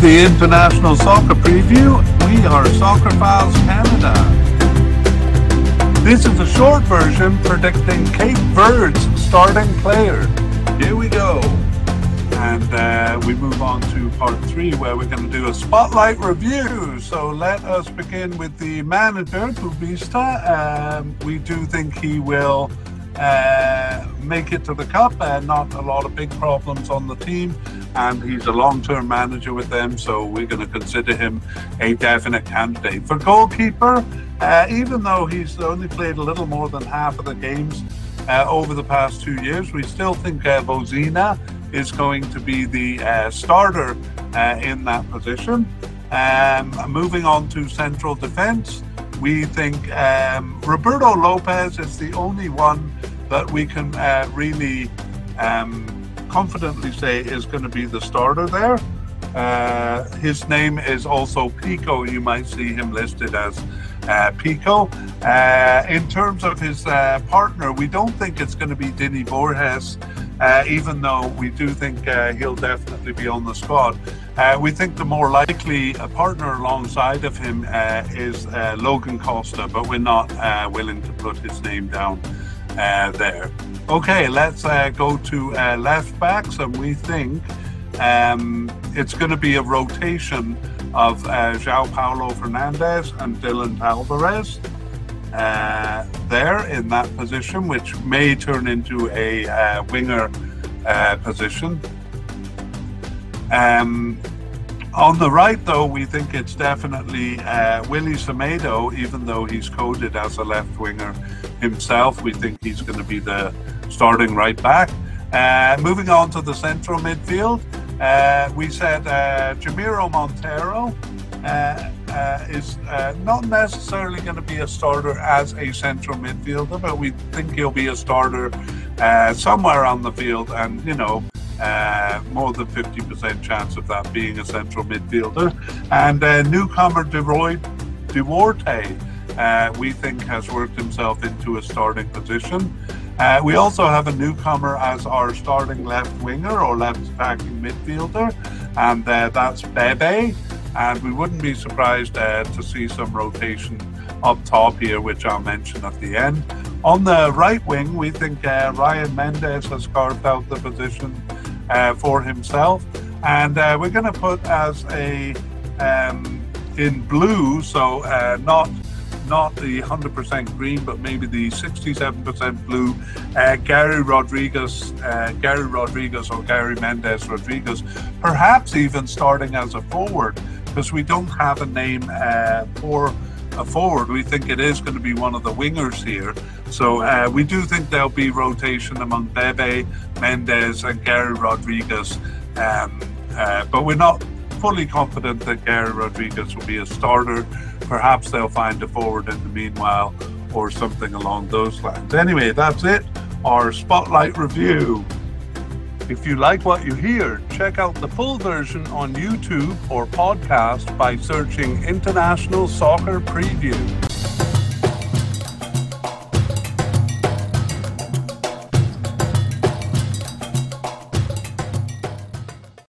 the International Soccer Preview. We are Soccerphiles Canada. This is a short version predicting Cape Verde's starting player. Here we go. And uh, we move on to part three where we're going to do a spotlight review. So let us begin with the manager, Bubista. Um, we do think he will uh, make it to the cup. and not a lot of big problems on the team, and he's a long-term manager with them, so we're going to consider him a definite candidate for goalkeeper. Uh, even though he's only played a little more than half of the games uh, over the past two years, we still think uh, Vozinha is going to be the uh, starter in that position. Um, moving on to central defence. We think um, Roberto Lopes is the only one that we can uh, really um, confidently say is going to be the starter there. Uh, his name is also Pico. You might see him listed as uh, Pico. Uh, in terms of his uh, partner, we don't think it's going to be Dinney Borges, uh, even though we do think uh, he'll definitely be on the squad. we think the more likely partner alongside of him is Logan Costa, but we're not willing to put his name down there. Okay, let's go to left backs, and we think um, it's going to be a rotation of uh, João Paulo Fernandes and Dylan Alvarez uh, there in that position, which may turn into a uh, winger uh, position. Um, on the right, though, we think it's definitely uh, Willy Semedo, even though he's coded as a left winger himself. We think he's going to be the starting right back. Uh, moving on to the central midfield, uh, we said uh, Jamiro Monteiro uh, uh is uh, not necessarily going to be a starter as a central midfielder, but we think he'll be a starter somewhere on the field, and you know. More than 50% chance of that being a central midfielder. And newcomer Deroy Duarte, we think, has worked himself into a starting position. Uh, we also have a newcomer as our starting left winger or left attacking midfielder, and uh, that's Bebe. And we wouldn't be surprised uh, to see some rotation up top here, which I'll mention at the end. On the right wing, we think uh, Ryan Mendes has carved out the position uh, for himself, and uh, we're going to put as a um, in blue, so not not the 100% green, but maybe the 67% blue. Uh, Garry Rodrigues, uh, Garry Rodrigues or Garry Mendes Rodrigues, perhaps even starting as a forward, because we don't have a name uh, for a forward. We think it is going to be one of the wingers here. So uh, we do think there'll be rotation among Bebe, Mendes, and Garry Rodrigues. Um, uh, but we're not fully confident that Garry Rodrigues will be a starter. Perhaps they'll find a forward in the meanwhile or something along those lines. Anyway, that's it. Our spotlight review. If you like what you hear, check out the full version on YouTube or podcast by searching International Soccer Preview.